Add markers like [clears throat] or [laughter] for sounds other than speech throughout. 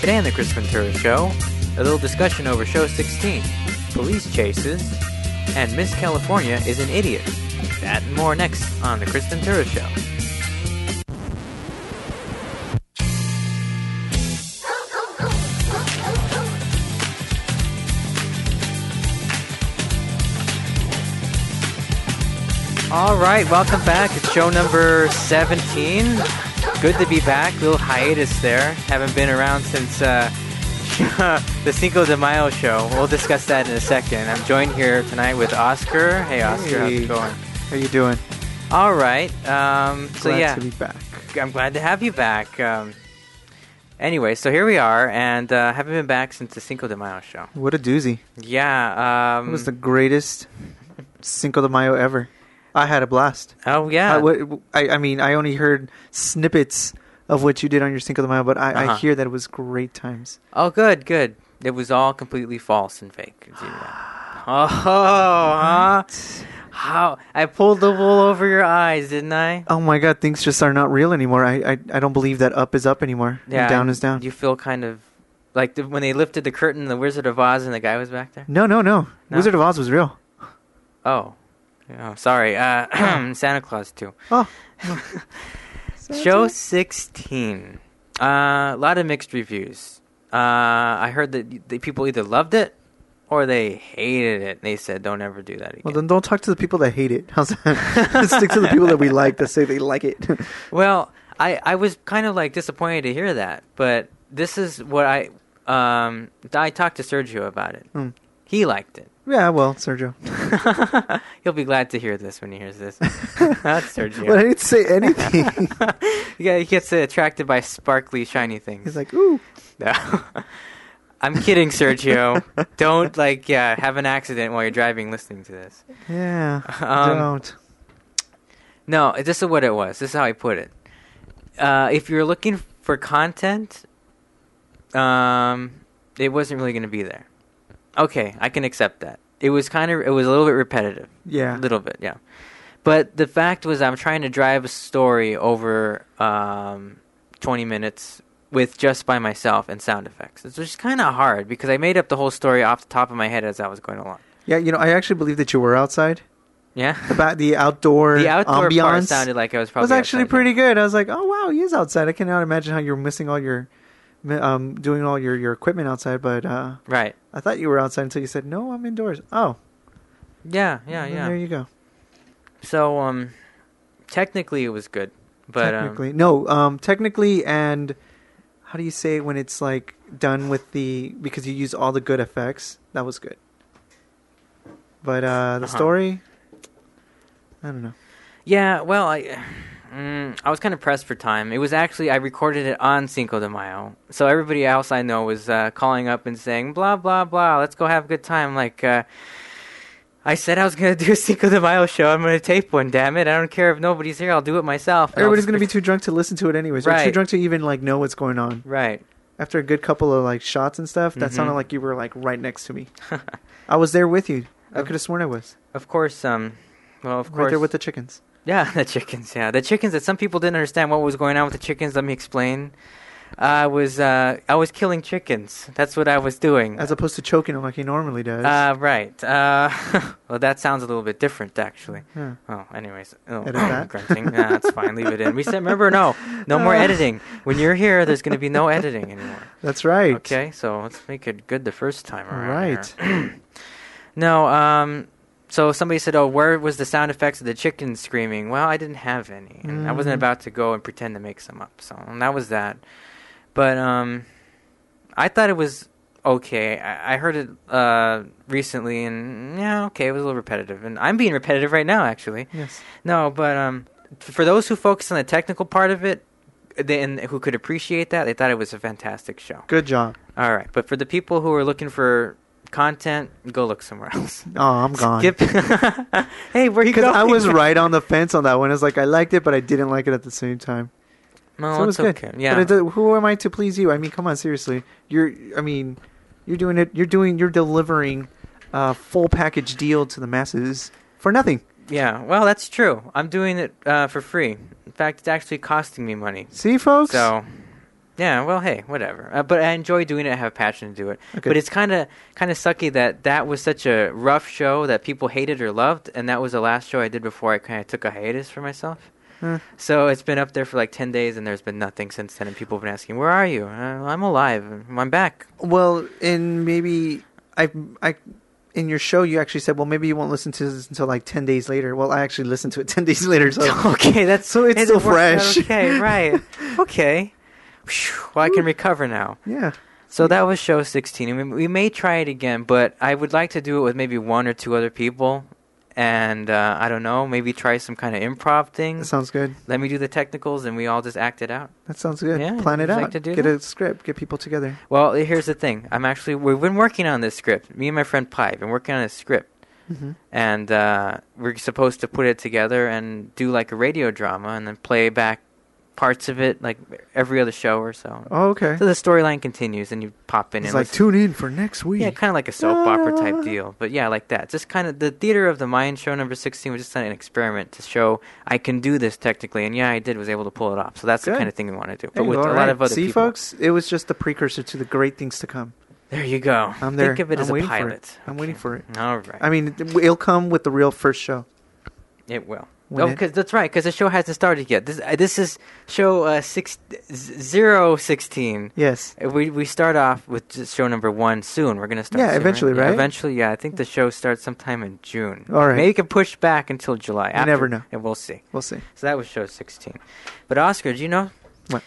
Today on the Chris Ventura Show, a little discussion over Show 16, police chases, and Miss California is an idiot. That and more next on the Chris Ventura Show. All right, welcome back. It's show number 17. Good to be back. Little hiatus there. Haven't been around since uh, [laughs] the Cinco de Mayo show. We'll discuss that in a second. I'm joined here tonight with Oscar. Hey, Oscar, how's Hey. it going? How you doing? All right. Um, so Glad yeah, to be back. I'm glad to have you back. Um, anyway, so here we are, and uh, haven't been back since the Cinco de Mayo show. What a doozy! Yeah. Um, It was the greatest Cinco de Mayo ever. I had a blast. oh yeah. I, I, I mean, I only heard snippets of what you did on your Cinco de Mayo, but I, Uh-huh. I hear that it was great times. Oh, good, good. It was all completely false and fake. Oh, huh? how I pulled the wool over your eyes, didn't I? Oh my God, things just are not real anymore. I, I, I don't believe that up is up anymore. and down is down. Do you feel kind of like the, when they lifted the curtain, the Wizard of Oz, and the guy was back there. No, no, no, No? Wizard of Oz was real. Oh, oh, sorry. Uh, [clears throat] Santa Claus too. Oh, [laughs] Show sixteen. Uh, a lot of mixed reviews. Uh, I heard that the people either loved it or they hated it. They said, "Don't ever do that again." well then don't talk to the people that hate it. How's that? [laughs] Stick to the people that we like that say they like it. [laughs] Well, I, I was kind of like disappointed to hear that, but this is what I um I talked to Sergio about it. Mm. He liked it. Yeah, well, Sergio. [laughs] He'll be glad to hear this when he hears this. [laughs] That's Sergio. But I didn't say anything. [laughs] yeah, he gets attracted by sparkly, shiny things. He's like, ooh. No. I'm kidding, Sergio. Don't like yeah have an accident while you're driving listening to this. Yeah, Um, don't. No, this is what it was. This is how I put it. Uh, if you're looking for content, um, it wasn't really going to be there. Okay, I can accept that. It was kind of, it was a little bit repetitive. Yeah. A little bit, yeah. But the fact was, I'm trying to drive a story over um, 20 minutes with just by myself and sound effects. It's just kind of hard because I made up the whole story off the top of my head as I was going along. Yeah, you know, I actually believe that you were outside. Yeah. The ba- the outdoor the outdoor ambiance part sounded like I was probably was actually outside, yeah. pretty good. I was like, oh wow, he is outside. I cannot imagine how you're missing all your, um, doing all your your equipment outside. But uh, Right. I thought you were outside until you said, no, I'm indoors. Oh, Yeah, yeah, yeah. There you go. So um, technically it was good, but um, technically, no, um, technically, and how do you say it when it's like done with the because you use all the good effects? That was good. But uh, the Uh-huh. story, I don't know. yeah. Well, I mm, I was kind of pressed for time. It was actually I recorded it on Cinco de Mayo, so everybody else I know was uh, calling up and saying blah blah blah. Let's go have a good time. Like uh, I said, I was gonna [laughs] do a Cinco de Mayo show. I'm gonna tape one. Damn it! I don't care if nobody's here. I'll do it myself. Everybody's gonna be too drunk to listen to it anyways. Or too drunk to even like know what's going on. right. After a good couple of like shots and stuff, that Mhm. sounded like you were like right next to me. [laughs] I was there with you. I could have sworn I was Of course. Um. Well, of course. right there with the chickens. Yeah, [laughs] the chickens. Yeah, the chickens that some people didn't understand what was going on with the chickens. Let me explain. I was uh, I was killing chickens. That's what I was doing. As opposed to choking them like he normally does. uh, right. Uh, [laughs] well, that sounds a little bit different, actually. Yeah. Oh, anyways, oh, Edit that. grunting. Nah, that's fine. Leave it in. We said, remember, no, no more Uh. editing. When you're here, there's going to be no editing anymore. That's right. Okay, so let's make it good the first time All around. right. [clears throat] no, um, so somebody said, "Oh, where was the sound effects of the chickens screaming?" Well, I didn't have any, and I wasn't Mm. about to go and pretend to make some up. So and that was that. But um, I thought it was okay. I, I heard it uh recently, and yeah, okay, it was a little repetitive, and I'm being repetitive right now, actually. Yes. No, but um, for those who focus on the technical part of it, they, and who could appreciate that, they thought it was a fantastic show. Good job. All right, but for the people who are looking for content, go look somewhere else. [laughs] Oh, I'm gone. Skip. [laughs] hey, where you Because going? I was right on the fence on that one. It's like I liked it, but I didn't like it at the same time. No, so it it's was good. okay. Yeah. But it, who am I to please you? I mean, come on, seriously. You're. I mean, you're doing it. You're doing. You're delivering a full package deal to the masses for nothing. yeah. Well, that's true. I'm doing it uh, for free. In fact, it's actually costing me money. See, folks. So, Yeah, well, hey, whatever. Uh, but I enjoy doing it. I have a passion to do it. Okay. But it's kind of kind of sucky that that was such a rough show that people hated or loved, and that was the last show I did before I kind of took a hiatus for myself. Huh. So it's been up there for like ten days, and there's been nothing since then. And people have been asking, "Where are you?" Uh, I'm alive. I'm back. Well, and maybe I, I, in your show, you actually said, well, maybe you won't listen to this until like ten days later. Well, I actually listened to it [laughs] ten days later, so [laughs] okay, that's So it's it still fresh. Okay, right. [laughs] okay. Well, I can recover now. yeah. So that was show 16. and we, we may try it again, but I would like to do it with maybe one or two other people. And uh, I don't know, maybe try some kind of improv That thing. sounds good. Let me do the technicals and we all just act it out. That sounds good. Yeah, Plan it would you like out. to do get that? a script. Get people together. Well, here's the thing. I'm actually, we've been working on this script. Me and my friend Pi have been working on a script. hmm And uh, we're supposed to put it together and do like a radio drama and then play back parts of it like every other show or so. Oh, okay. So the storyline continues and you pop in It's and like listen. tune in for next week. Yeah, kind of like a soap opera Ah. type deal. But yeah, like that. Just kind of the Theater of the Mind show number 16 was just an experiment to show I can do this technically. And yeah, I did, was able to pull it off. So that's Good. the kind of thing we want to do. But with a lot of other See, people. folks, it was just the precursor to the great things to come. There you go. I'm there. Think of it I'm as a waiting for it. pilot. I'm waiting for it. All right. I mean, it'll come with the real first show. it will. Oh, because that's right. Because the show hasn't started yet. This uh, this is show uh, six zero sixteen. Yes. Uh, We we start off with show number one soon. We're gonna start. Yeah, soon, eventually, Yeah, right? eventually, yeah. I think the show starts sometime in June. All right. Maybe you can push back until July. You after, never know. And we'll see. We'll see. So that was show sixteen. But Oscar, do you know? What?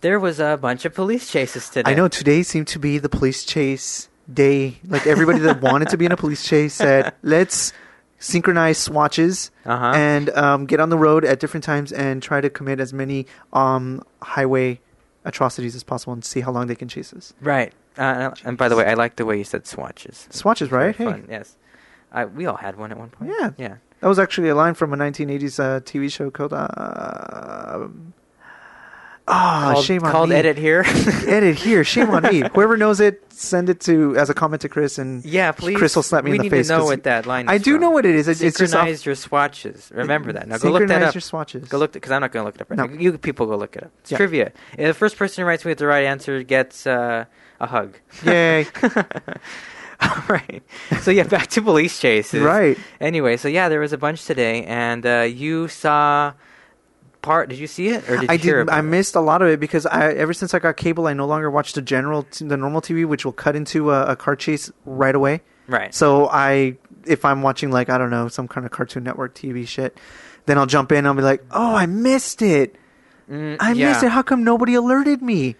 There was a bunch of police chases today. I know today seemed to be the police chase day. Like everybody that wanted to be in a police chase said, "Let's synchronize swatches Uh huh. and um, get on the road at different times and try to commit as many um, highway atrocities as possible and see how long they can chase us." Right. Uh, and by the way, I like the way you said swatches. Swatches, right? Hey, fun, Yes. I, we all had one at one point. Yeah. Yeah. that was actually a line from a 1980s uh, TV show called. Uh, Ah, called, shame on called me. edit here. [laughs] edit here. Shame on me. Whoever knows it, send it to as a comment to Chris, and yeah, please. Chris will slap me we in the need face to know what that line. Is. I do from. know what it is. It's, it's just Synchronize your swatches. Remember that. Now go look that synchronize up. your swatches. Go look it because I'm not going to look it up right No. now. You people go look it up. It's Yeah. trivia. The first person who writes me with the right answer gets uh, a hug. Yay! [laughs] All right. So yeah, back to police chases. right. Anyway, so yeah, there was a bunch today, and uh, you saw part. Did you see it or did you I hear did. about I missed a lot of it because I ever since I got cable, I no longer watch the general, t- the normal TV, which will cut into a, a car chase right away. Right. So I, if I'm watching like I don't know some kind of Cartoon Network TV shit, then I'll jump in. and I'll be like, oh, I missed it. Mm, I yeah. missed it. How come nobody alerted me?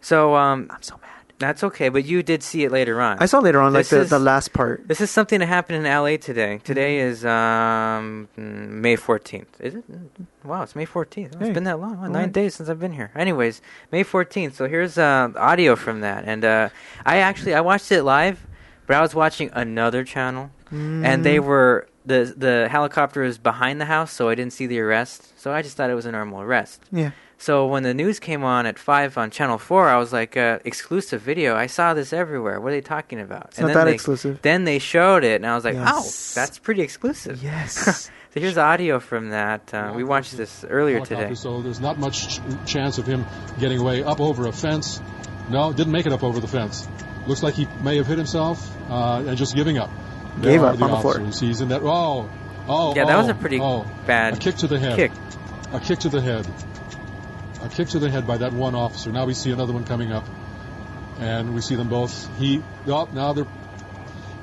So um, I'm so mad. That's okay, but you did see it later on. I saw later on like the, is- the last part. This is something that happened in LA today. Today is um, mm, May 14th. Is it? Mm, Wow, it's May 14th. Oh, Hey, It's been that long. Wow, nine days since I've been here. Anyways, May 14th. So here's uh, audio from that. And uh, I actually I watched it live, but I was watching another channel and they Mm. were the the helicopter was behind the house, so I didn't see the arrest. So I just thought it was a normal arrest. Yeah. So when the news came on at five on Channel Four, I was like, uh, "Exclusive video! I saw this everywhere. What are they talking about?" It's not that exclusive. Then they showed it, and I was like, Yes. "Oh, that's pretty exclusive." Yes. [laughs] So here's audio from that. Uh, we watched this earlier today. So there's not much ch- chance of him getting away up over a fence. No, didn't make it up over the fence. Looks like he may have hit himself uh, and just giving up. There Gave are up on the floor. officers. He's in that. Oh, oh. Yeah, that was oh, a pretty oh. bad A kick to the head. kick. A kick to the head. A kick to the head by that one officer. Now we see another one coming up, and we see them both. He. Oh, now they're.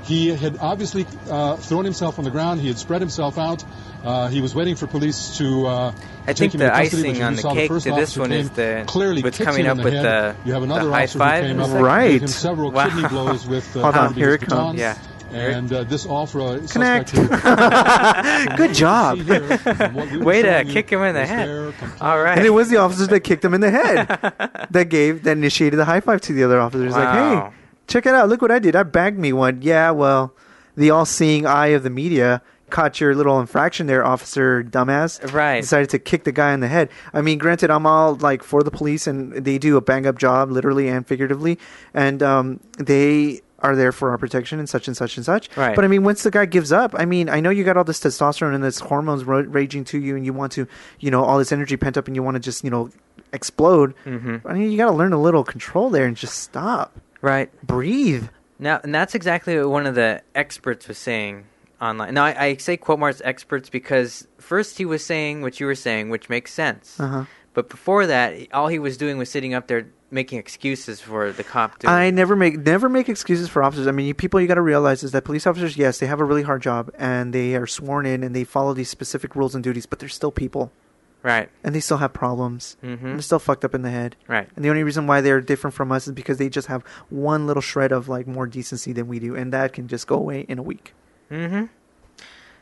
He had obviously uh, thrown himself on the ground. He had spread himself out. Uh, he was waiting for police to. Uh, I think the custody, icing on the cake first to this one is the clearly what's coming up in with head. the You have another the high five who came up. Right. several Wow. kidney blows with. Uh, Hold on, here it comes. Yeah. And uh, this all for Connect. [laughs] [laughs] Good job. See here, from what we Way to kick him in the head. All right. And it was the officers that kicked him in the head [laughs] that gave that initiated the high five to the other officers. Like, hey, check it out. Look what I did. I bagged me one. Yeah, well, the all-seeing eye of the media caught your little infraction there, officer dumbass. Right. Decided to kick the guy in the head. I mean, granted, I'm all like for the police, and they do a bang-up job, literally and figuratively. And um, they are there for our protection and such and such and such. Right. But I mean, once the guy gives up, I mean, I know you got all this testosterone and this hormones ro- raging to you, and you want to, you know, all this energy pent up, and you want to just, you know, explode. hmm I mean, you got to learn a little control there and just stop, Right. breathe. Now, and that's exactly what one of the experts was saying online. Now, I, I say quote marks experts because first he was saying what you were saying, which makes sense. Uh huh. But before that, all he was doing was sitting up there making excuses for the cop doing. I never make never make excuses for officers. I mean, you, people you got to realize is that police officers, yes, they have a really hard job and they are sworn in and they follow these specific rules and duties, but they're still people right. and they still have problems. Mm-hmm. And they're still fucked up in the head. Right. And the only reason why they're different from us is because they just have one little shred of like more decency than we do, and that can just go away in a week. Mm-hmm.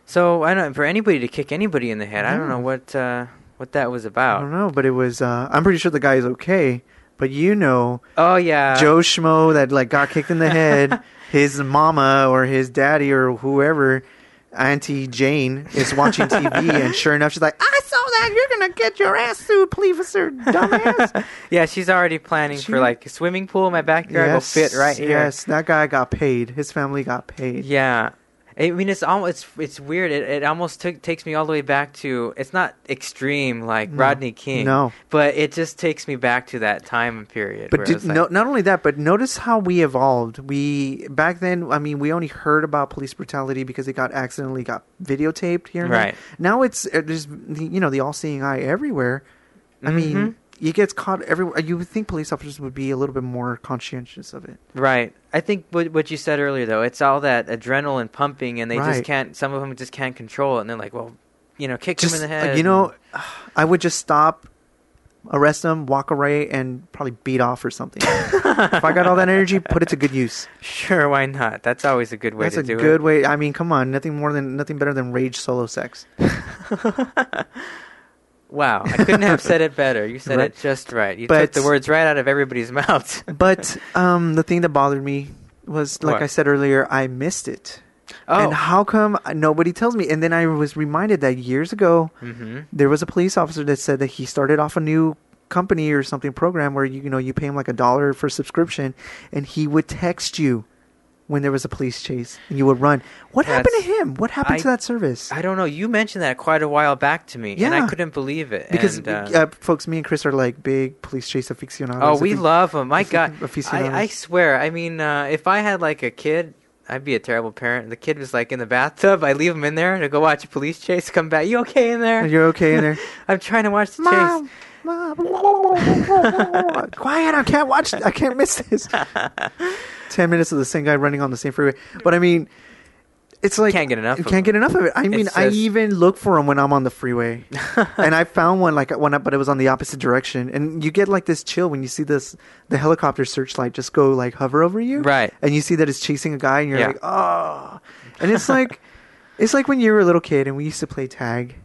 So I don't for anybody to kick anybody in the head. I don't No. know what uh, what that was about. I don't know, but it was. Uh, I'm pretty sure the guy is okay, but you know, Oh yeah, Joe Schmo that like got kicked in the head, [laughs] his mama or his daddy or whoever, Auntie Jane is watching [laughs] TV, and sure enough, she's like, "I saw that. You're gonna get your ass sued, officer, dumbass." [laughs] Yeah, she's already planning She- for like a swimming pool in my backyard. will fit right here. Yes, that guy got paid. His family got paid. Yeah. I mean, it's almost it's, it's weird. It, it almost took takes me all the way back to. It's not extreme like No. Rodney King, No. but it just takes me back to that time period. But did, like- no, not only that, but notice how we evolved. We back then, I mean, we only heard about police brutality because it got accidentally got videotaped here. And there. Right. now, it's uh, there's you know the all-seeing eye everywhere. I mean, It gets caught everywhere. You would think police officers would be a little bit more conscientious of it. Right. I think what what you said earlier though, it's all that adrenaline pumping, and they Right. just can't. Some of them just can't control it, and they're like, "Well, you know, kick Just him in the uh, head." you know, I would just stop, arrest them, walk away, and probably beat off or something. [laughs] if I got all that energy, put it to good use. sure, why not? That's always a good way That's to a good it. way. I mean, come on, nothing more than nothing better than rage solo sex. [laughs] Wow, I couldn't have said it better. You said [laughs] Right. it just right. You But- took the words right out of everybody's [laughs] mouths. But um, the thing that bothered me was, like What? I said earlier, I missed it. Oh, And how come nobody tells me? And then I was reminded that years ago mm-hmm. there was a police officer that said that he started off a new company or something program where you, you know you pay him like a dollar for subscription, and he would text you when there was a police chase, and you would run. What happened to him? What happened I- to that service? I don't know. You mentioned that quite a while back to me, and I couldn't believe it. because and, uh, uh, folks, me and Chris are like big police chase aficionados. oh, we think- love them. My afi- God, aficionados. I, I swear. I mean, uh, if I had like a kid, I'd be a terrible parent. The kid was like in the bathtub. I leave him in there to go watch a police chase. Come back. You okay in there? You're okay in there. [laughs] I'm trying to watch the Mom, chase. Mom. [laughs] Quiet! I can't watch. I can't miss this. [laughs] Ten minutes of the same guy running on the same freeway. But I mean, it's like Can't get enough You of can't him. get enough of it. I mean, It's I even look for them when I'm on the freeway, [laughs] and I found one like when I, but it was on the opposite direction. And you get like this chill when you see this the helicopter searchlight just go like hover over you, Right. And you see that it's chasing a guy, and you're Yeah. like, oh. And it's like, it's like when you were a little kid and we used to play tag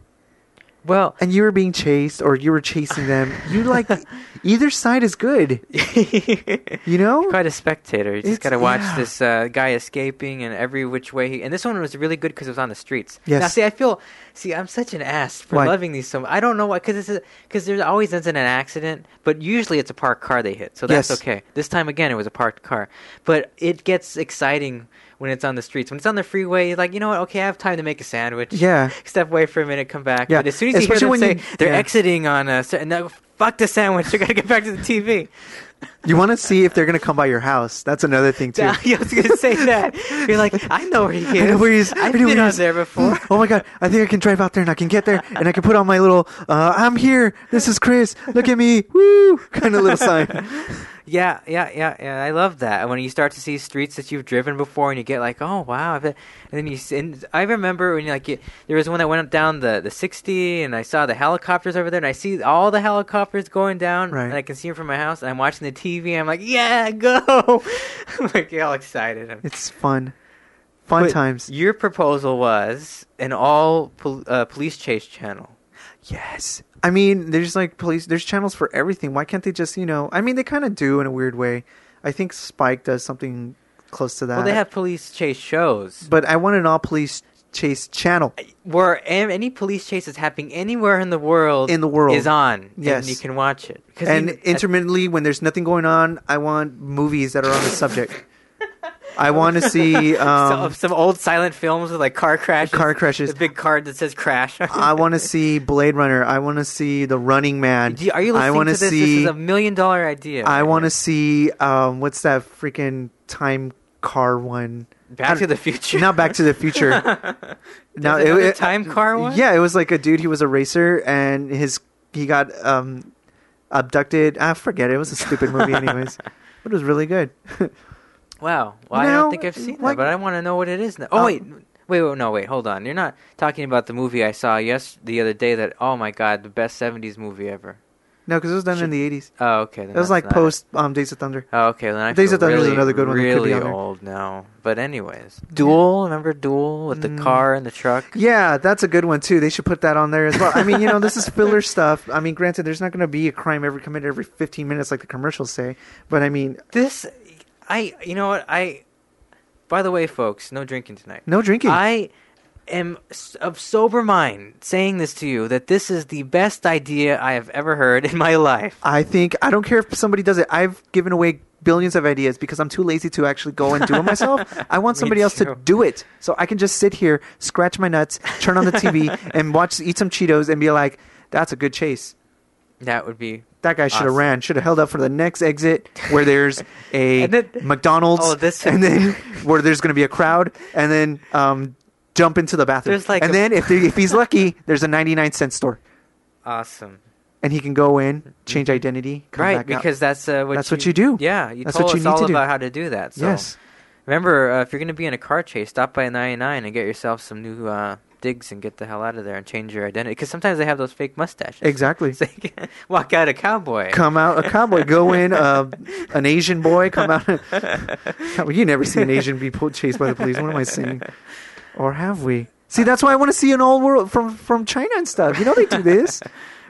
Well, and you were being chased or you were chasing them, you like [laughs] either side is good. [laughs] You know? quite a spectator. You just got to watch yeah. this uh, guy escaping and every which way. He, and this one was really good because it was on the streets. Yes. Now, see, I feel, see, I'm such an ass for Why? loving these so much. I don't know why, because because there's always ends in an accident, but usually it's a parked car they hit, so that's Yes. okay. This time again, it was a parked car, but it gets exciting when it's on the streets. When it's on the freeway, you're like, you know what? Okay, I have time to make a sandwich. Yeah. [laughs] Step away for a minute, come back. Yeah. But as soon as you hear Especially them when say you- they're yeah. exiting on a certain, fuck the sandwich. I got to get back to the TV. You want to see if they're going to come by your house. That's another thing, too. [laughs] Yeah, I was gonna say that. You're like, I know where he is. I know where he is. I I've know where been he is. there before. [laughs] Oh my god! I think I can drive out there and I can get there and I can put on my little uh, "I'm here. This is Chris. Look at me. Woo!" [laughs] kind of little sign. Yeah, yeah, yeah, yeah. I love that when you start to see streets that you've driven before, and you get like, oh wow. And then you, and I remember when you like, you, there was one that went up down the the 60, and I saw the helicopters over there, and I see all the helicopters going down, Right. and I can see them from my house, and I'm watching the TV. And I'm like, yeah, go! [laughs] I'm like all excited. I'm- It's fun, fun But times. Your proposal was an all pol- uh, police chase channel. Yes. I mean, there's like police. There's channels for everything. Why can't they just, you know? I mean, they kind of do in a weird way. I think Spike does something close to that. Well, they have police chase shows. but I want an all police chase channel. where any police chase that's happening anywhere in the world In the world. is on. Yes. and you can watch it And even- intermittently, when there's nothing going on, I want movies that are on the subject. I want to see. [laughs] some, Um, some old silent films with like car crashes. Car crashes. The big card that says crash. [laughs] I want to see Blade Runner. I want to see The Running Man. You- Are you I listening wanna to this? see. this is a million dollar idea. I right want to see. Um, what's that freaking time car one? Back to the Future. Not Back to the Future. [laughs] There's another time car one? Yeah, it was like a dude. He was a racer, and his he got um abducted. I forget. It It was a stupid movie, anyways. But it was really good. Wow. Well, I don't think I've seen like- that, but I want to know what it is now. Oh Uh, wait, wait, wait, no, wait, hold on. You're not talking about the movie I saw yes the other day. That oh my god, the best '70s movie ever. No, because it was done in the eighties. Oh okay. then It was like post um, Days of Thunder. Oh, okay, then I Days of Thunder is another good one that could be Really old now, but anyways, Duel. Remember Duel with the Mm. car and the truck? Yeah, that's a good one too. They should put that on there as well. I mean, you know, this is [laughs] filler stuff. I mean, granted, there's not going to be a crime every committed every 15 minutes like the commercials say, but I mean, This, I, you know what I. By the way, folks, no drinking tonight. no drinking. I am of sober mind saying this to you that this is the best idea I have ever heard in my life. I think I don't care if somebody does it. I've given away billions of ideas because I'm too lazy to actually go and do it myself. [laughs] I want somebody else to do it, so I can just sit here, scratch my nuts, turn on the TV, [laughs] and watch, eat some Cheetos, and be like, "That's a good chase." That would be. That guy should have Awesome. ran. Should have held up for the next exit where there's a [laughs] then- [laughs] McDonald's, Oh, this- and then where there's going to be a crowd, and then um, jump into the bathroom. There's like and a- then if they, if he's lucky, there's a 99 cent store, Awesome. and he can go in, change identity, come right, back out. because that's uh, what That's what you do. Yeah, you That's told what you us need all to do. about how to do that. So yes, remember, uh, if you're going to be in a car chase, stop by 99 and get yourself some new uh, digs and get the hell out of there and change your identity. Because sometimes they have those fake mustaches. exactly. [laughs] So you can walk out a cowboy. Come out a cowboy, go in uh, an Asian boy, come out. [laughs] you never see an Asian be pulled, chased by the police. What am I saying? Or have we? See, that's why I want to see an old world from from China and stuff. You know they do this.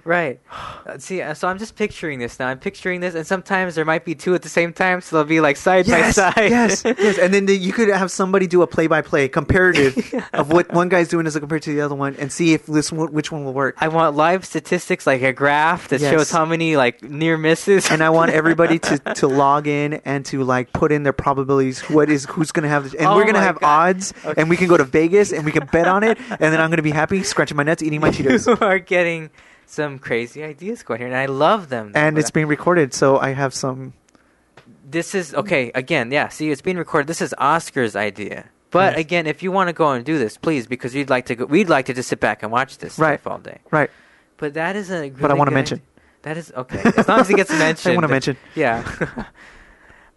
Right. Uh, see, uh, so I'm just picturing this now. I'm picturing this, and sometimes there might be two at the same time, so they'll be like side yes, by side. yes, yes. And then the, you could have somebody do a play-by-play comparative [laughs] of what one guy's doing as compared to the other one, and see if this one, which one will work. I want live statistics, like a graph that Yes. shows how many like near misses. and I want everybody to, [laughs] to log in and to like put in their probabilities. What is who's going to have, the, and Oh we're going to have God. odds, and we can go to Vegas and we can bet on it, and then I'm going to be happy, scratching my nuts, eating my [laughs] Cheetos. you are getting some crazy ideas going here, and I love them. and it's being recorded, so I have some. this is okay. Again, yeah. See, it's being recorded. This is Oscar's idea. But Yes. again, if you want to go and do this, please, because we'd like to go. We'd like to just sit back and watch this Right. stuff all day. Right, But that is a. Really but I want to mention. idea. That is okay. As long as it gets [laughs] mentioned. I want to mention. Yeah. [laughs]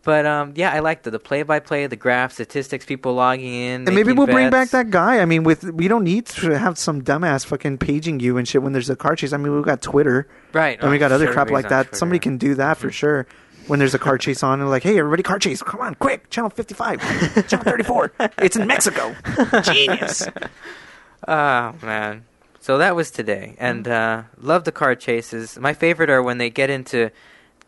but um, yeah, I like the the play by play, the graph, statistics, people logging in. And maybe we'll bring back that guy. I mean, with we don't need to have some dumbass fucking paging you and shit when there's a car chase. I mean, we've got Twitter right. and we oh, got other crap like that. Twitter. Somebody can do that for Mhm. sure. When there's a car [laughs] chase on, and like, hey, everybody, car chase! Come on, quick! Channel 55, channel 34. It's in Mexico. [laughs] Genius. Oh man. So that was today, and uh, love the car chases. My favorite are when they get into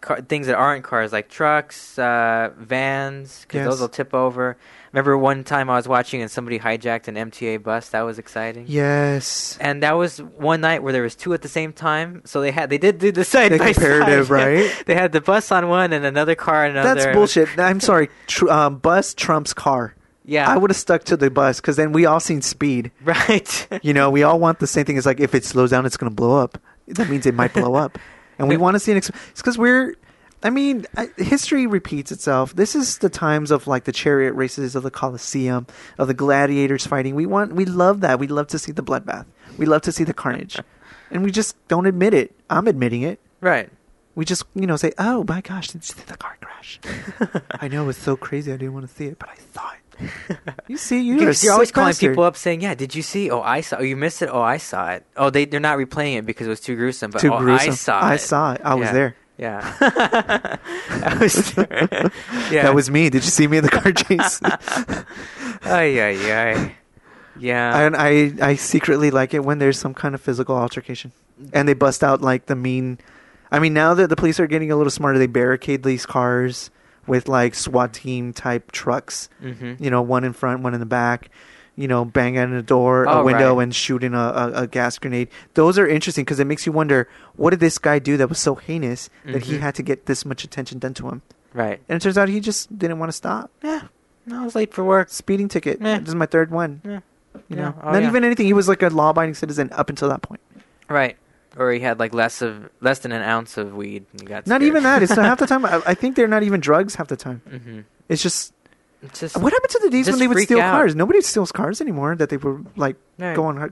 car- things that aren't cars, like trucks, uh, vans, because Yes. those will tip over. Remember one time I was watching and somebody hijacked an MTA bus. That was exciting. Yes. And that was one night where there was two at the same time. So they had they did do the [laughs] side The by comparative, side. right? [laughs] they had the bus on one and another car on another. That's bullshit. I'm sorry. [laughs] Tr- um, bus trumps car. Yeah, I would have stuck to the bus because then we all seen speed. right. You know, we all want the same thing. It's like if it slows down, it's going to blow up. That means it might blow up, and we want to see an. Ex- it's because we're. I mean, I, history repeats itself. This is the times of like the chariot races of the Colosseum, of the gladiators fighting. We want, we love that. We love to see the bloodbath. We love to see the carnage, and we just don't admit it. I'm admitting it. right. We just, you know, say, "Oh my gosh, did you see the car crash?" [laughs] I know it was so crazy. I didn't want to see it, but I saw. [laughs] You see, you're, you're always calling bastard. people up saying, "Yeah, did you see? Oh, I saw. Oh, you missed it. Oh, I saw it. Oh, they they're not replaying it because it was too gruesome. But Too oh, gruesome. I saw I it. saw it. I was there. Yeah, [laughs] I was there. yeah, That was me. Did you see me in the car [laughs] chase? Ay ay ay. Yeah. and I, I secretly like it when there's some kind of physical altercation, and they bust out like the mean. I mean, now that the police are getting a little smarter, they barricade these cars with like SWAT team type trucks. mm-hmm. You know, one in front, one in the back. You know, banging a door, a Oh, window, right. and shooting a, a, a gas grenade. Those are interesting because it makes you wonder what did this guy do that was so heinous that he Mhm. had to get this much attention done to him. Right. And it turns out he just didn't want to stop. Yeah. No, I was late for work. Speeding ticket. Eh. This is my third one. Yeah. You know, Oh, not yeah. even anything. He was like a law-abiding citizen up until that point. Right. Or he had like less of less than an ounce of weed. And got Not even that. It's half the time. [laughs] I, I think they're not even drugs half the time. hmm It's just It's just what happened to the days when they would steal out. cars? Nobody steals cars anymore. That they were like Right. go on high,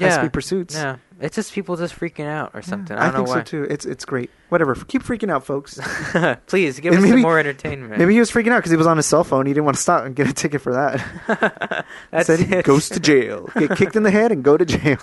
yeah, high-speed pursuits. Yeah, it's just people just freaking out or Yeah, something. I I, don't think know so too. It's it's great. Whatever. Keep freaking out, folks. [laughs] Please give And us some more entertainment. Maybe he was freaking out because he was on his cell phone. He didn't want to stop and get a ticket for that. [laughs] That's Said he it. goes to jail, get kicked in the head, and go to jail.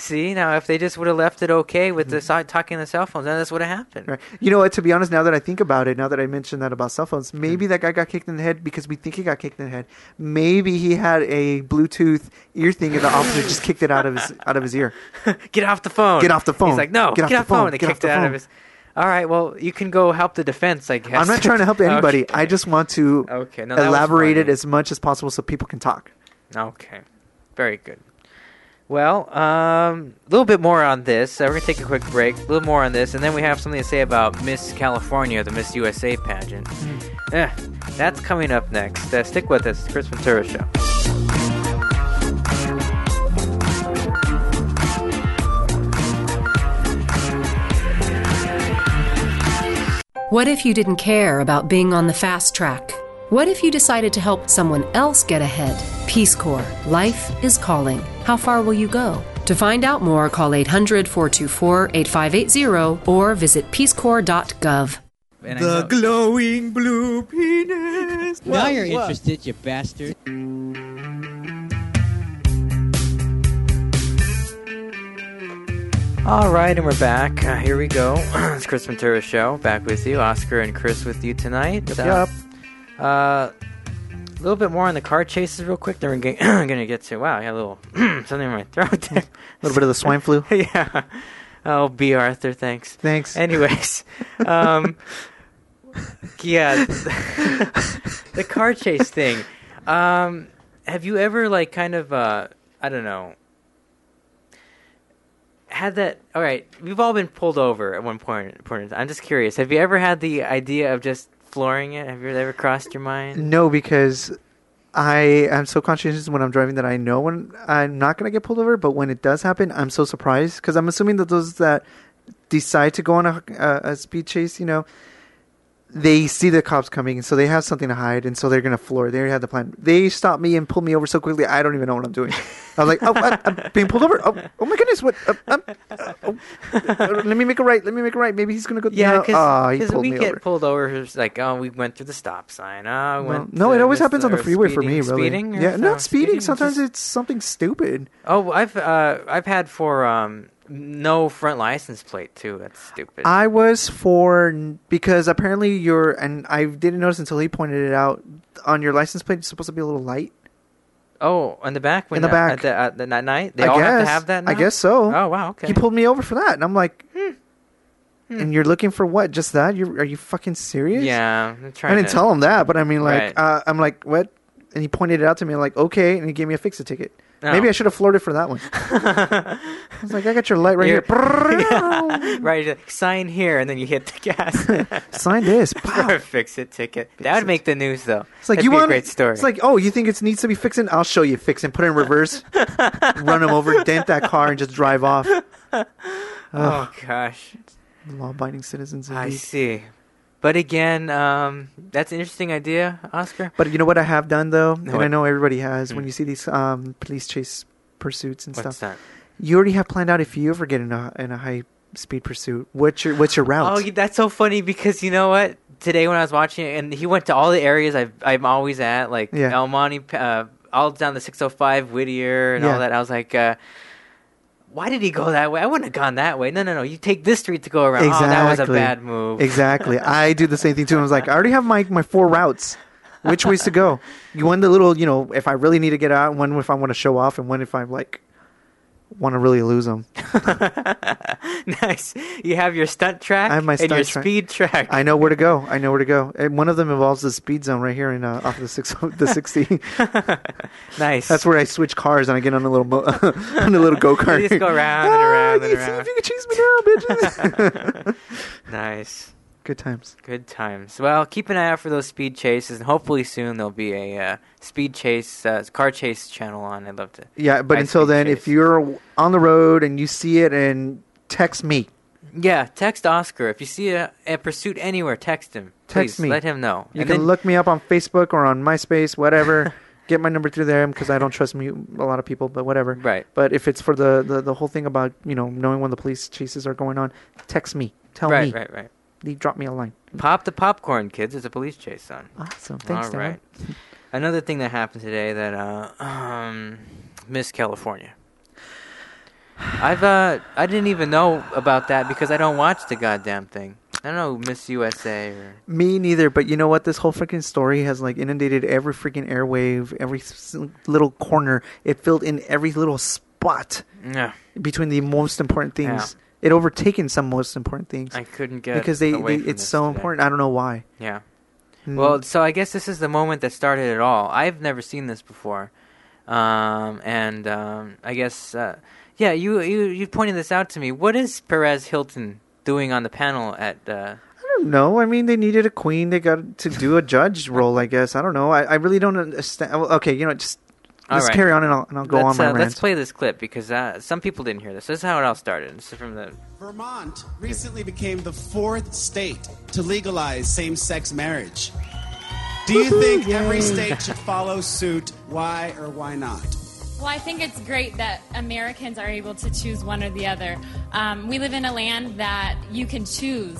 See now, if they just would have left it okay with the mm-hmm. side talking the cell phones, then this would have happened. Right. You know what? To be honest, now that I think about it, now that I mentioned that about cell phones, maybe mm-hmm. that guy got kicked in the head because we think he got kicked in the head. Maybe he had a Bluetooth ear thing, and the officer just kicked it out of his out of his ear. [laughs] Get off the phone. Get off the phone. He's like, no, Get get, off the phone. phone. They Get kicked the it out of his. All right, well, you can go help the defense. I guess. I'm not trying to help [laughs] anybody. Okay. I just want to Okay, no, elaborate it as much as possible so people can talk. Okay, very good. Well, um, a little bit more on this. Uh, we're gonna take a quick break. A little more on this, and then we have something to say about Miss California, the Miss USA pageant. Eh, that's coming up next. Uh, stick with us, the Chris Ventura Show. What if you didn't care about being on the fast track? What if you decided to help someone else get ahead? Peace Corps. Life is calling. How far will you go? To find out more, call 800 424 8580 or visit peacecorps.gov. And I know- glowing blue penis. now you're interested, you bastard. All right, and we're back. Uh, here we go. [clears throat] it's Chris Ventura Show. Back with you, Oscar and Chris with you tonight. Yep, Uh, Uh, a little bit more on the car chases, real quick. Then we're get- [clears throat] gonna get to. Wow, I got a little [clears throat] something in my throat. [laughs] A little bit of the swine flu. [laughs] yeah. Oh, Bea Arthur, thanks. Thanks. Anyways, [laughs] um, yeah, the car chase thing. Um, have you ever like kind of uh, I don't know, had that? All right, we've all been pulled over at one point. point. I'm just curious. Have you ever had the idea of just flooring it? Have you ever crossed your mind? No, because I am so conscientious when I'm driving that I know when I'm not going to get pulled over. But when it does happen, I'm so surprised because I'm assuming that those that decide to go on a, a, a speed chase, you know, they see the cops coming, and so they have something to hide, and so they're going to floor. They already had the plan. They stopped me and pulled me over so quickly, I don't even know what I'm doing. I was like, oh, I, I'm being pulled over. Oh, oh my goodness, what? Uh, um, uh, oh, uh, let me make a right. Let me make a right. Maybe he's going to go. Yeah, because oh, we me get over. pulled over. It's like, oh, we went through the stop sign. Oh, we No, went no, it always happens on the freeway for me. Really, Speeding? yeah, not speeding. Just- Sometimes it's something stupid. Oh, I've uh, I've had for um, no front license plate too. That's stupid. I was for because apparently your and I didn't notice until he pointed it out on your license plate. It's supposed to be a little light. oh, in the back. When In the back. At, the, at, the, at night. They I all guess. have to have that. Now? I guess so. Oh wow. Okay. He pulled me over for that, and I'm like, Hmm. and you're looking for what? Just that? You are you fucking serious? Yeah. I'm I didn't to, tell him that, but I mean, like, Right. uh, I'm like, what? And he pointed it out to me. Like, okay, and he gave me a fix-it ticket. Oh. Maybe I should have floored it for that one. [laughs] I was like, I got your light right You're- here. Yeah. [laughs] right. like, Sign here, and then you hit the gas. [laughs] Sign this. Pow. fix it ticket. that would it. make the news, though. It's like That'd you want a great story. It's like, oh, you think it needs to be fixing? I'll show you fixing. Put it in reverse, run him over, dent that car, and just drive off. oh gosh. Law-abiding citizens. I see. But again, um, that's an interesting idea, Oscar. But you know what I have done though, and I know everybody has. Hmm. When you see these um, police chase pursuits and What's stuff, that? you already have planned out if you ever get in a in a high speed pursuit. What's your what's your route? Oh, that's so funny because you know what? Today when I was watching it, and he went to all the areas I've, I'm always at, like Yeah. El Monte, uh, all down the 605 Whittier and Yeah. all that. I was like, uh, why did he go that way? I wouldn't have gone that way. No, no, no. You take this street to go around. Oh, that was a Exactly. bad move. Exactly. [laughs] I do the same thing too. I was like, I already have my my four routes. Which ways to go? You want the little, you know, if I really need to get out, one if I want to show off, and one if I'm like want to really lose them. [laughs] nice. You have your stunt track I have my and your stunt track. speed track. I know where to go. I know where to go. And one of them involves the speed zone right here in uh, off of the six [laughs] the sixty. [laughs] nice. That's where I switch cars and I get on a little mo- on a little go kart. You just go around and around and you see if you can chase me now, bitches. nice. Good times. Good times. Well, keep an eye out for those speed chases, and hopefully soon there'll be a uh, speed chase, uh, car chase channel on. I'd love to. Yeah, but until then, chase. if you're on the road and you see it, and text me. Yeah, text Oscar if you see a, a pursuit anywhere. Text him. Text Please, me. Let him know. You And can then- look me up on Facebook or on MySpace, whatever. [laughs] Get my number through there because I don't trust me a lot of people, but whatever. Right. But if it's for the, the the whole thing about you know knowing when the police chases are going on, text me. Tell Right, me. Right. Right, right. You drop me a line. Pop the popcorn, kids. It's a police chase son. Awesome. Thanks, All Dad. right. Another thing that happened today that uh, um, Miss California. I've uh, I didn't even know about that because I don't watch the goddamn thing. I don't know Miss USA or Me neither, but you know what? This whole freaking story has like inundated every freaking airwave, every little corner. It filled in every little spot yeah. between the most important things. It overtaken some most important things I couldn't get because they, they it's so today. important. I don't know why. Yeah. Mm. Well, so I guess this is the moment that started it all. I've never seen this before, um, and um, I guess uh, yeah, you you you pointed this out to me. What is Perez Hilton doing on the panel at? Uh, I don't know. I mean, they needed a queen. They got to do a judge role. I guess. I don't know. I, I really don't understand. Okay, you know, just let's right. carry on and I'll, and I'll go let's, on my uh, rant. let's play this clip because uh, some people didn't hear this. This is how it all started. This is from the Vermont recently became the fourth state to legalize same sex marriage. Do you think every state [laughs] should follow suit? Why or why not? Well, I think it's great that Americans are able to choose one or the other. Um, we live in a land that you can choose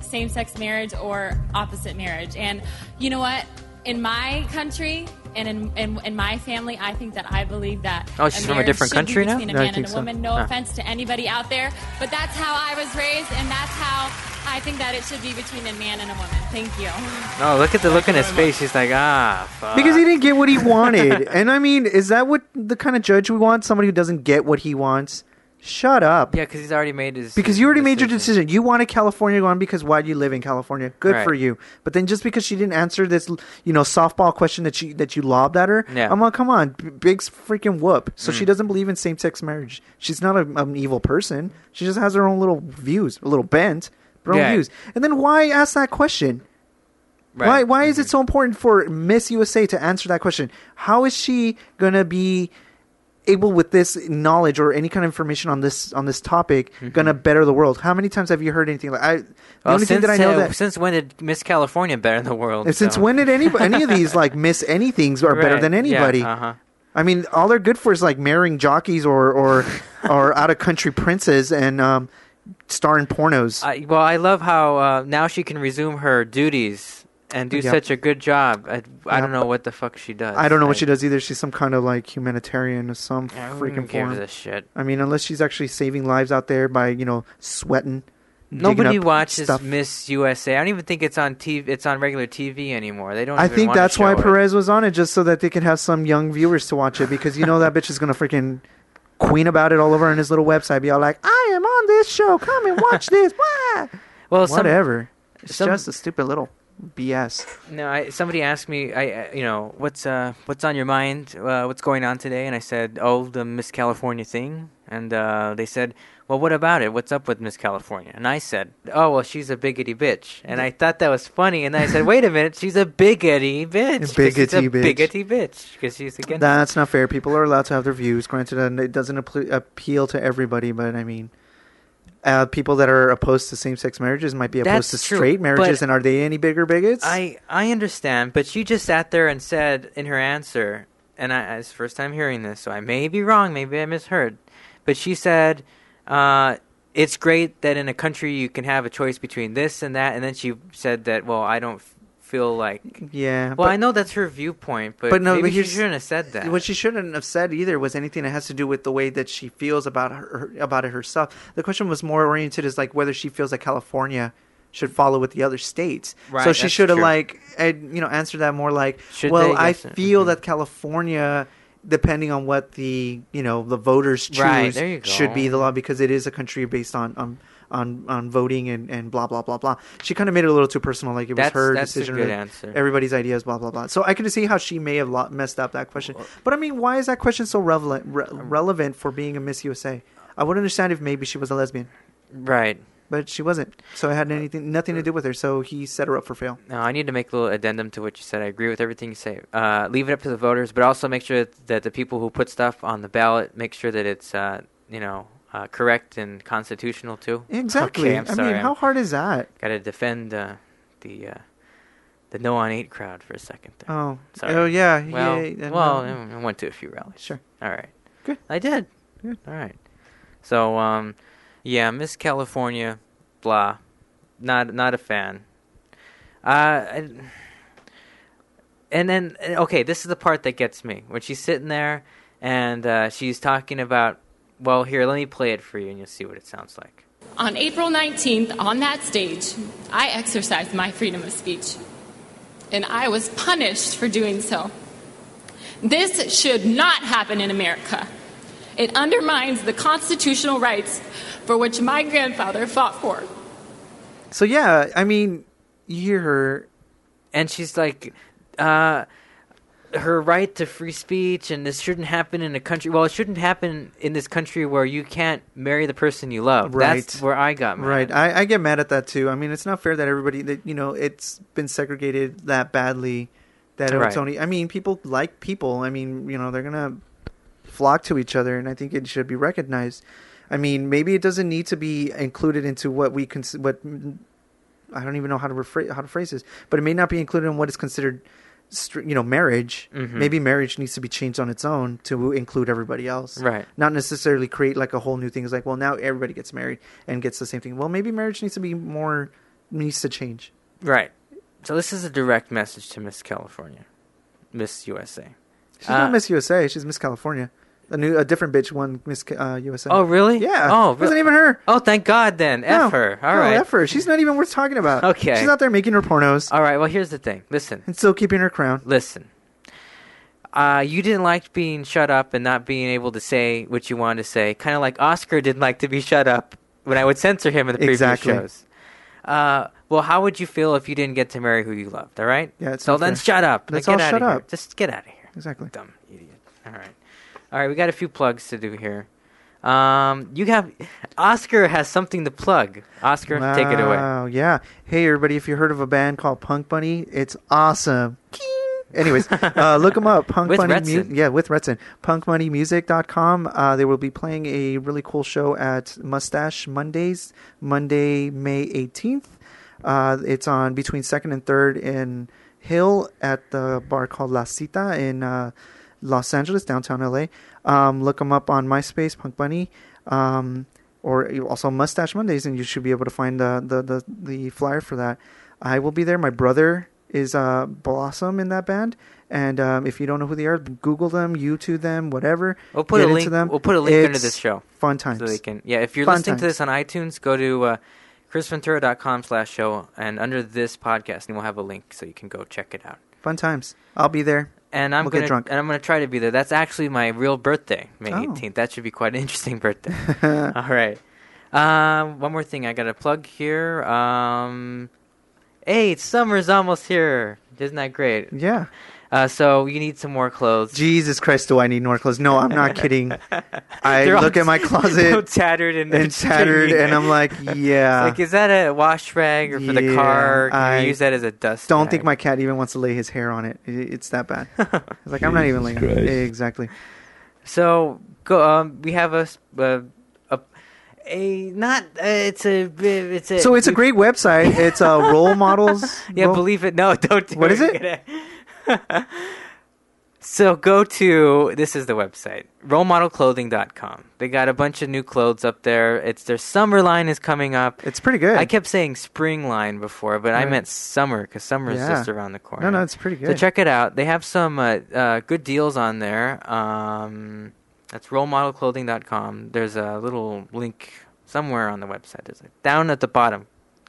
same sex marriage or opposite marriage. And you know what? In my country and in, in, in my family, I think that I believe that. Oh, she's from a different should be country now? Between a Yeah, I man and think a so. woman. No Huh. offense to anybody out there, but that's how I was raised, and that's how I think that it should be between a man and a woman. Thank you. oh look at the look in his face. He's like ah fuck. because he didn't get what he wanted. and I mean, is that what the kind of judge we want? Somebody who doesn't get what he wants? Shut up. yeah because he's already made his Because you already made your decision. You wanted California to go on because why do you live in California? Good Right. for you. But then just because she didn't answer this, you know, softball question that you that you lobbed at her, Yeah. I'm like, come on, b- big freaking whoop. So Mm. she doesn't believe in same sex marriage. She's not a, an evil person. She just has her own little views, a little bent, her Yeah. own views. And then why ask that question? Right. Why why is Mhm. it so important for Miss USA to answer that question? How is she gonna be able with this knowledge or any kind of information on this on this topic gonna better the world? How many times have you heard anything like I? The Mm-hmm. Well, only thing that I know uh, that since when did Miss California better the world? since so- when did any any of these like [laughs] Miss anythings are better Right. than Yeah, anybody? uh-huh. I mean, all they're good for is like marrying jockeys or or [laughs] or out of country princes and um, starring pornos. I, well, I love how uh, now she can resume her duties and do such a good job. I, I don't know what the fuck she does. I don't know what she does either. She's some kind of like humanitarian or some who freaking gives form. a shit? I mean, unless she's actually saving lives out there by you know sweating. Nobody watches stuff. Miss USA. I don't even think it's on TV. It's on regular TV anymore. They don't. I think that's why it. Perez was on it, just so that they could have some young viewers to watch it. Because you know that bitch is gonna freaking queen about it all over on his little website. Be all like, "I am on this show. Come and watch this." [laughs] Wah! Well, some, Whatever. It's some- just a stupid little BS. No, I, somebody asked me, I, uh, you know, what's uh, what's on your mind? Uh, what's going on today? And I said, oh, the Miss California thing. And uh, they said, well, what about it? What's up with Miss California? And I said, oh, well, she's a biggity bitch. And I thought that was funny. And then I said, wait a minute, she's a biggity bitch. biggity a bitch. biggity bitch because she's against. That's not fair. People are allowed to have their views. Granted, and it doesn't appeal to everybody, but I mean, uh, people that are opposed to same-sex marriages might be opposed That's to true, straight marriages, and are they any bigger bigots? I I understand, but she just sat there and said in her answer, and I, it's the first time hearing this, so I may be wrong, maybe I misheard, but she said, uh, "It's great that in a country you can have a choice between this and that," and then she said that, "Well, I don't feel like." yeah. Well, but- I know that's her viewpoint, but, But no, maybe but she shouldn't have said that. What she shouldn't have said either was anything that has to do with the way that she feels about her about it herself. The question was more oriented as like whether she feels that California should follow with the other states. Right, so she should have like you know answered that more like, Should well. I feel mhm. that California. Depending on what the you know the voters choose, Right, should be the law because it is a country based on on on, on voting and, and blah blah blah blah. She kind of made it a little too personal, like it was That's- her that's a decision. good or answer. Everybody's ideas, blah blah blah. So I could see how she may have lo- messed up that question. But I mean, why is that question so relevant re- relevant for being a Miss USA? I would understand if maybe she was a lesbian. right. but she wasn't. So it had anything, nothing to do with her. So he set her up for fail. No, I need to make a little addendum to what you said. I agree with everything you say. Uh, leave it up to the voters, but also make sure that the people who put stuff on the ballot make sure that it's uh, you know uh, correct and constitutional too. Exactly. Okay, I'm I mean, how hard is that? Got to defend uh, the uh, the no on eight crowd for a second there. Oh, Sorry. oh yeah. well, yeah, well, no. I went to a few rallies. Sure. All right. Good. I did. Good. All right. So, um, yeah, Miss California, blah, not not a fan. Uh, and, and then okay, this is the part that gets me when she's sitting there and uh, she's talking about. Well, here, let me play it for you, and you'll see what it sounds like. On April 19th, on that stage, I exercised my freedom of speech. And I was punished for doing so. This should not happen in America. It undermines the constitutional rights for which my grandfather fought for. So yeah, I mean, you hear her. and she's like, uh, her right to free speech, and this shouldn't happen in a country. Well, it shouldn't happen in this country where you can't marry the person you love. That's Right. where I got mad. Right, I, I get mad at that too. I mean, it's not fair that everybody that you know it's been segregated that badly. That Right. it's only. I mean, people like people. I mean, you know, they're gonna flock to each other, and I think it should be recognized. I mean, maybe it doesn't need to be included into what we cons- what I don't even know how to rephrase how to phrase this, but it may not be included in what is considered, you know, marriage. Mhm. Maybe marriage needs to be changed on its own to include everybody else. Right. Not necessarily create like a whole new thing. It's like, well, now everybody gets married and gets the same thing. Well, maybe marriage needs to be more needs to change. Right. So this is a direct message to Miss California, Miss USA. She's Uh, not Miss USA. She's Miss California. A new, a different bitch won Miss uh, USA. Oh, really? Yeah. Oh, it wasn't even her. Oh, thank God then. F No. her. All no, right. F her. She's not even worth talking about. Okay. She's out there making her pornos All right. Well, here's the thing. Listen. and still keeping her crown. Listen. Uh, you didn't like being shut up and not being able to say what you wanted to say. Kind of like Oscar didn't like to be shut up when I would censor him in the previous Exactly. shows. Uh, well, how would you feel if you didn't get to marry who you loved? All right. Yeah, it's so then fair. shut up. Let's get all out shut of here. up. Just get out of here. Exactly. Dumb idiot. All right. All right. We got a few plugs to do here. Um, you have Oscar has something to plug. Oscar, take it away. Wow, yeah. Hey, everybody, if you heard of a band called Punk Bunny, it's awesome. King. Anyways, [laughs] uh, look them up. Punk With Bunny Retson. yeah, with Retson. PunkBunnyMusic.com. Uh, they will be playing a really cool show at Mustache Mondays, Monday, May 18th. Uh, it's on between 2nd and 3rd in Hill at the bar called La Cita in uh, Los Angeles, downtown LA. Um, look them up on MySpace, Punk Bunny. Um, or also Mustache Mondays, and you should be able to find the the the, the flyer for that. I will be there. My brother is uh, Blossom in that band, and um, if you don't know who they are, Google them, YouTube them, whatever. We'll put Get a into link. them. We'll put a link It's this show. Fun times. So they can, yeah. If you're Fun listening to this on iTunes, go to uh, chrisventura.com slash show, and under this podcast, and we'll have a link so you can go check it out. Fun times. I'll be there. And I'm We'll gonna drunk. and I'm gonna try to be there. That's actually my real birthday, May Oh. 18th. That should be quite an interesting [laughs] birthday. [laughs] All right. Um, one more thing I got to plug here. Um, hey, summer's almost here. Isn't that great? Yeah. Uh, so you need some more clothes. Jesus Christ, do I need more clothes? No, I'm not kidding. [laughs] I They're all look at my [laughs] all closet tattered and, and [laughs] tattered, and I'm like, yeah. like, is that a wash rag or for the car? Can I you use that as a dust? Don't bag? think my cat even wants to lay his hair on it. It- It's that bad. It's like I'm not even laying. on it. Exactly. So go. Um, we have a a not. Uh, it's a. It's a. So it's a great website. It's uh, role models. Yeah, role- believe it. No, don't. Do What is it? [laughs] so go to this is the website rolemodelclothing.com. They got a bunch of new clothes up there. It's their summer line is coming up. It's pretty good. I kept saying spring line before, but I meant summer because summer is Yeah. just around the corner. No, no, it's pretty good. So check it out. They have some uh, uh, good deals on there. Um, that's rolemodelclothing.com. There's a little link somewhere on the website. There's like down at the bottom.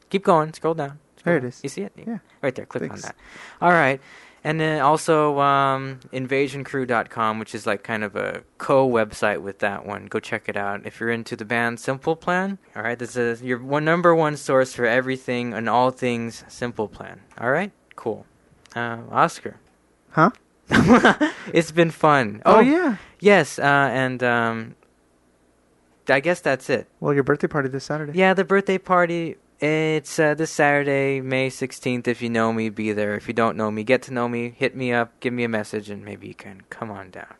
Keep going. Scroll down. There Scroll it down. is. You see it? Yeah. Right there. Click Thanks. on that. All right. And then also um, invasioncrew.com, which is like kind of a co-website with that one. Go check it out if you're into the band Simple Plan. All right, this is your one number one source for everything and all things Simple Plan. All right, cool. Uh, Oscar, Huh? [laughs] it's been fun. Oh, yeah. Yes, uh, and um, I guess that's it. Well, your birthday party this Saturday. Yeah, the birthday party. It's uh, this Saturday, May 16th. If you know me, be there. If you don't know me, get to know me. Hit me up, give me a message, and maybe you can come on down.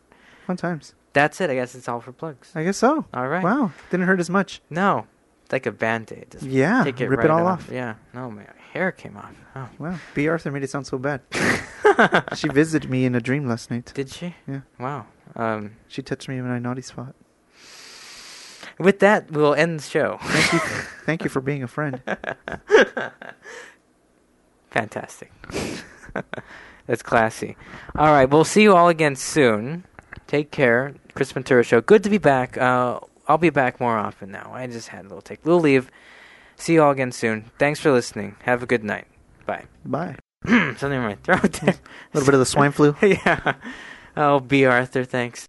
Fun times. That's it. I guess it's all for plugs. I guess so. All right. Wow. Didn't hurt as much. No, it's like a band aid. Yeah, take it rip it all off. off. Yeah. No, my hair came off. Oh. Wow. Bea Arthur made it sound so bad. [laughs] she visited me in a dream last night. Did she? Yeah. Wow. Um, She touched me in my naughty spot. With that, we'll end the show. Thank you. [laughs] thank you for being a friend. [laughs] Fantastic. [laughs] That's classy. All right, we'll see you all again soon. Take care. Chris Ventura Show. Good to be back. Uh, I'll be back more often now. I just had a little take. We'll leave. See you all again soon. Thanks for listening. Have a good night. Bye. Bye. [clears throat] Something in my throat. A little bit of the swine flu. yeah. Oh, Bea Arthur, thanks.